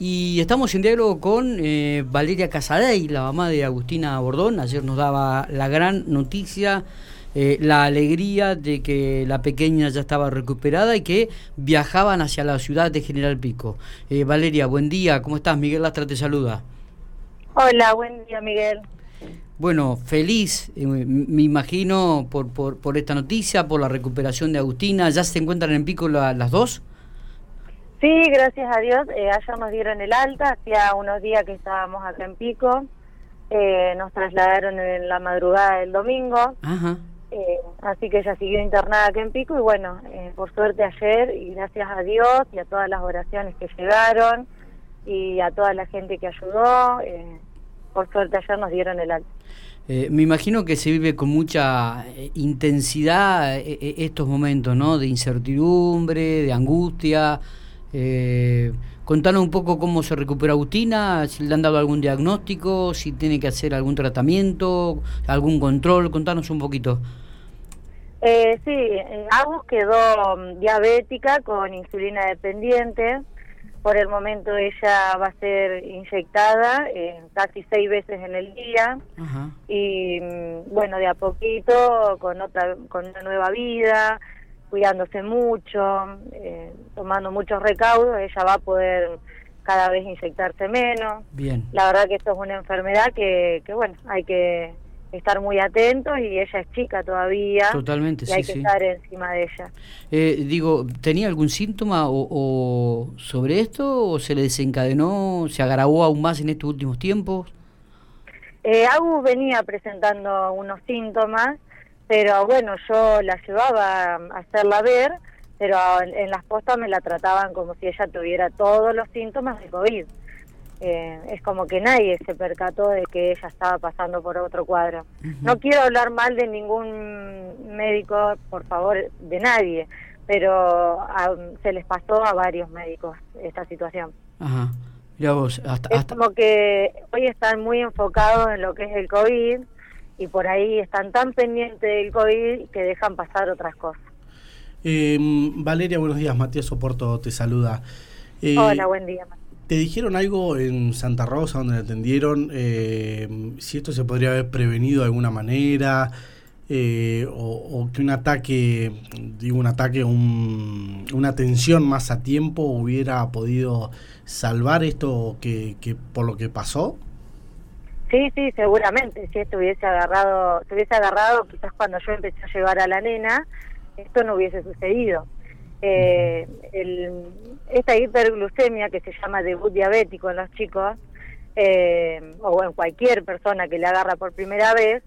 Y estamos en diálogo con eh, Valeria Casadei, la mamá de Agustina Bordón. Ayer nos daba la gran noticia, eh, la alegría de que la pequeña ya estaba recuperada y que viajaban hacia la ciudad de General Pico. Eh, Valeria, buen día, ¿cómo estás? Miguel Lastra te saluda. Hola, buen día Miguel. Bueno, feliz, me imagino, por, por, por, esta noticia, por la recuperación de Agustina. ¿Ya se encuentran en Pico las dos? Sí, gracias a Dios. Eh, ayer nos dieron el alta, hacía unos días que estábamos acá en Pico. Eh, nos trasladaron en la madrugada del domingo. Eh, así que ella siguió internada acá en Pico y bueno, eh, por suerte ayer y gracias a Dios y a todas las oraciones que llegaron y a toda la gente que ayudó, eh, por suerte ayer nos dieron el alta. Eh, me imagino que se vive con mucha intensidad estos momentos, ¿no? De incertidumbre, de angustia. Eh, contanos un poco cómo se recupera Agustina, si le han dado algún diagnóstico, si tiene que hacer algún tratamiento, algún control, contanos un poquito. Eh, sí, Agus quedó mm, diabética con insulina dependiente. Por el momento ella va a ser inyectada eh, casi seis veces en el día Ajá. y mm, bueno, de a poquito con otra, con una nueva vida, cuidándose mucho, eh, tomando muchos recaudos, ella va a poder cada vez inyectarse menos. Bien. La verdad que esto es una enfermedad que, que bueno, hay que estar muy atentos y ella es chica todavía. Totalmente, y sí, hay que sí. estar encima de ella. Eh, digo, ¿tenía algún síntoma o, o sobre esto o se le desencadenó, se agravó aún más en estos últimos tiempos? Eh, Agus venía presentando unos síntomas, pero bueno, yo la llevaba a hacerla ver, pero en, en las postas me la trataban como si ella tuviera todos los síntomas de COVID. Eh, es como que nadie se percató de que ella estaba pasando por otro cuadro. No quiero hablar mal de ningún médico, por favor, de nadie, pero a- se les pasó a varios médicos esta situación. Ajá. Vos, hasta, Es hasta, como que hoy están muy enfocados en lo que es el COVID y por ahí están tan pendientes del COVID que dejan pasar otras cosas. Eh, Valeria, buenos días. Matías Soporto te saluda. Eh, Hola, buen día. ¿Te dijeron algo en Santa Rosa donde la atendieron? Eh, si esto se podría haber prevenido de alguna manera eh, o, o que un ataque, digo un ataque, un, una atención más a tiempo hubiera podido salvar esto que, que por lo que pasó? Sí, sí, seguramente. Si esto hubiese agarrado, se hubiese agarrado, quizás cuando yo empecé a llevar a la nena, esto no hubiese sucedido. Eh, el, esta hiperglucemia que se llama debut diabético en los chicos, eh, o en cualquier persona que le agarra por primera vez,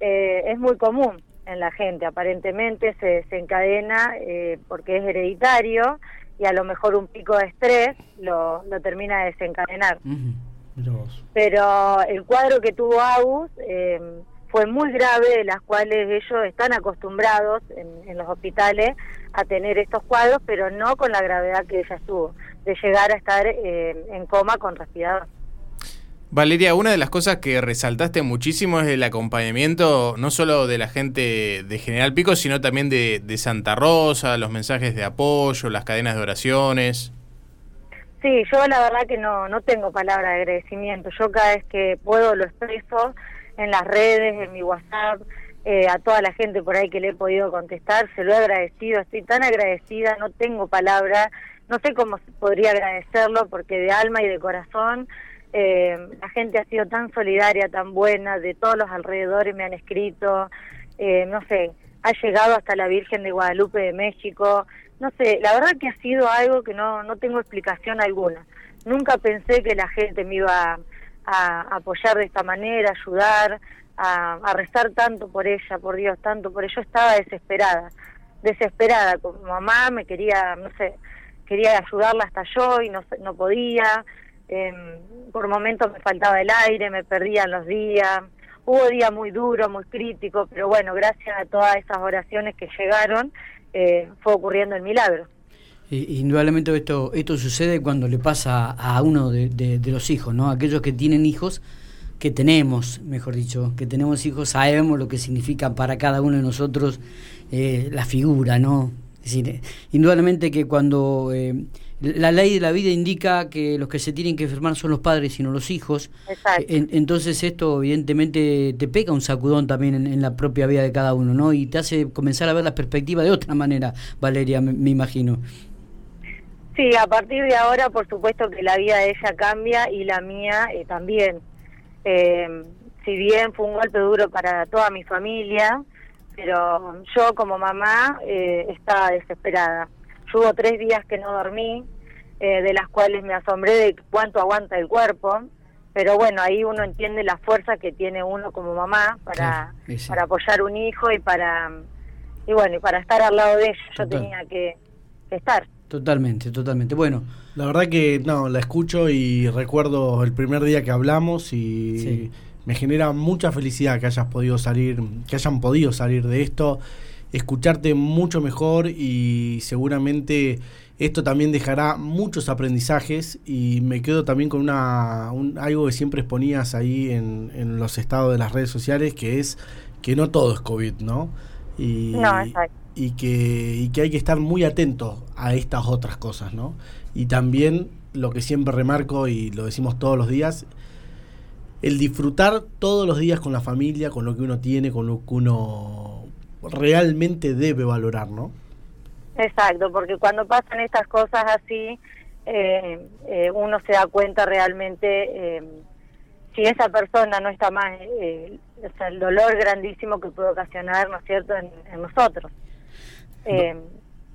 eh, es muy común en la gente. Aparentemente se desencadena eh, porque es hereditario y a lo mejor un pico de estrés lo, lo termina de desencadenar vos. Pero el cuadro que tuvo Agus eh, fue muy grave, de las cuales ellos están acostumbrados en, en los hospitales a tener estos cuadros, pero no con la gravedad que ella tuvo, de llegar a estar eh, en coma con respirador. Valeria, una de las cosas que resaltaste muchísimo es el acompañamiento no solo de la gente de General Pico, sino también de, de Santa Rosa, los mensajes de apoyo, las cadenas de oraciones. Sí, yo la verdad que no, no tengo palabra de agradecimiento. Yo cada vez que puedo lo expreso en las redes, en mi WhatsApp, eh, a toda la gente por ahí que le he podido contestar, se lo he agradecido, estoy tan agradecida, no tengo palabra, no sé cómo podría agradecerlo porque de alma y de corazón eh, la gente ha sido tan solidaria, tan buena, de todos los alrededores me han escrito, eh, no sé, ha llegado hasta la Virgen de Guadalupe de México, no sé, la verdad que ha sido algo que no, no tengo explicación alguna. Nunca pensé que la gente me iba a, a apoyar de esta manera, ayudar, a, a rezar tanto por ella, por Dios, tanto por ella. Yo estaba desesperada, desesperada, como mamá me quería, no sé, quería ayudarla hasta yo y no, no podía. Em, por momentos me faltaba el aire, me perdían los días. Hubo días muy duros, muy críticos, pero bueno, gracias a todas esas oraciones que llegaron, eh, fue ocurriendo el milagro. Indudablemente esto, esto sucede cuando le pasa a uno de los hijos, ¿no? Aquellos que tienen hijos, que tenemos, mejor dicho, que tenemos hijos, sabemos lo que significa para cada uno de nosotros eh, la figura, ¿no? Es decir, eh, indudablemente que cuando eh, la ley de la vida indica que los que se tienen que enfermar son los padres y no los hijos. Exacto. entonces esto evidentemente te pega un sacudón también en, la propia vida de cada uno, ¿no? Y te hace comenzar a ver la perspectiva de otra manera, Valeria, me, imagino. Sí, a partir de ahora, por supuesto que la vida de ella cambia y la mía eh, también. Eh, si bien fue un golpe duro para toda mi familia, pero yo como mamá eh, estaba desesperada. hubo tres días que no dormí, eh, de las cuales me asombré de cuánto aguanta el cuerpo, pero bueno, ahí uno entiende la fuerza que tiene uno como mamá para, para apoyar un hijo y para y bueno, y para estar al lado de ella yo tenía que, estar. Totalmente, totalmente. Bueno, la verdad que no, la escucho y recuerdo el primer día que hablamos y me genera mucha felicidad que hayas podido salir, que hayan podido salir de esto, escucharte mucho mejor y seguramente esto también dejará muchos aprendizajes y me quedo también con una algo que siempre exponías ahí en, en, los estados de las redes sociales que es que no todo es COVID, ¿no? Y, y que, y que hay que estar muy atentos a estas otras cosas, ¿no? Y también lo que siempre remarco y lo decimos todos los días, el disfrutar todos los días con la familia, con lo que uno tiene, con lo que uno realmente debe valorar, ¿no? Exacto, porque cuando pasan estas cosas así, eh, eh, uno se da cuenta realmente eh, si esa persona no está más, el dolor grandísimo que puede ocasionar, ¿no es cierto?, en, nosotros.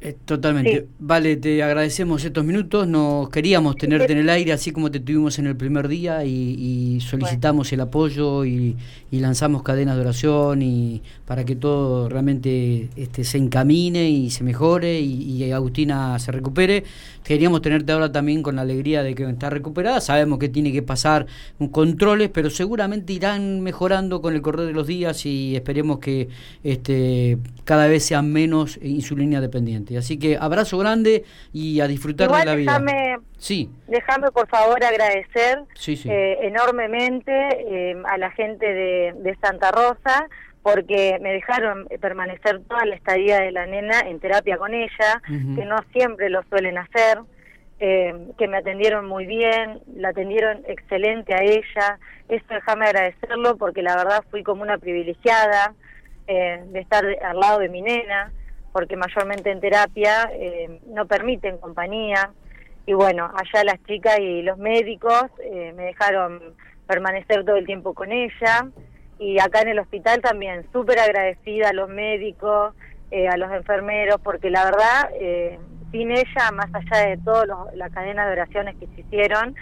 Eh, totalmente. Vale, te agradecemos estos minutos. Nos queríamos tenerte en el aire, así como te tuvimos en el primer día, y, solicitamos el apoyo y, lanzamos cadenas de oración y para que todo realmente este, se encamine y se mejore y, Agustina se recupere. Queríamos tenerte ahora también con la alegría de que está recuperada. Sabemos que tiene que pasar controles, pero seguramente irán mejorando con el correr de los días y esperemos que este, cada vez sean menos insulina dependientes. Así que abrazo grande y a disfrutar de la vida. Sí. Déjame por favor agradecer eh, enormemente eh, a la gente de, Santa Rosa porque me dejaron permanecer toda la estadía de la nena en terapia con ella, que no siempre lo suelen hacer, eh, que me atendieron muy bien, la atendieron excelente a ella, eso déjame agradecerlo porque la verdad fui como una privilegiada de estar al lado de mi nena, porque mayormente en terapia eh, no permiten compañía. Y bueno, allá las chicas y los médicos eh, me dejaron permanecer todo el tiempo con ella. Y acá en el hospital también, súper agradecida a los médicos, eh, a los enfermeros, porque la verdad, sin ella, más allá de toda la cadena de oraciones que se hicieron,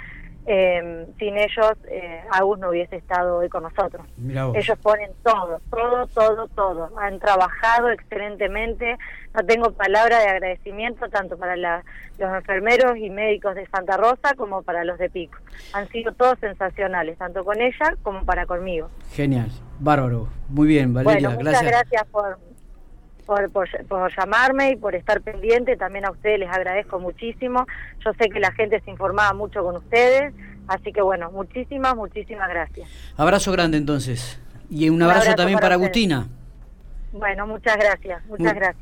eh, sin ellos eh, Agus no hubiese estado hoy con nosotros. Ellos ponen todo, todo, todo, todo. Han trabajado excelentemente. No tengo palabra de agradecimiento tanto para los enfermeros y médicos de Santa Rosa como para los de Pico. Han sido todos sensacionales, tanto con ella como para conmigo. Genial, bárbaro. Muy bien, Valeria. Bueno, muchas gracias por, por, por, llamarme y por estar pendiente. También a ustedes les agradezco muchísimo. Yo sé que la gente se informaba mucho con ustedes. Así que bueno, muchísimas, muchísimas gracias. Abrazo grande entonces. Y un abrazo, también para, Agustina. Bueno, muchas gracias, muchas gracias.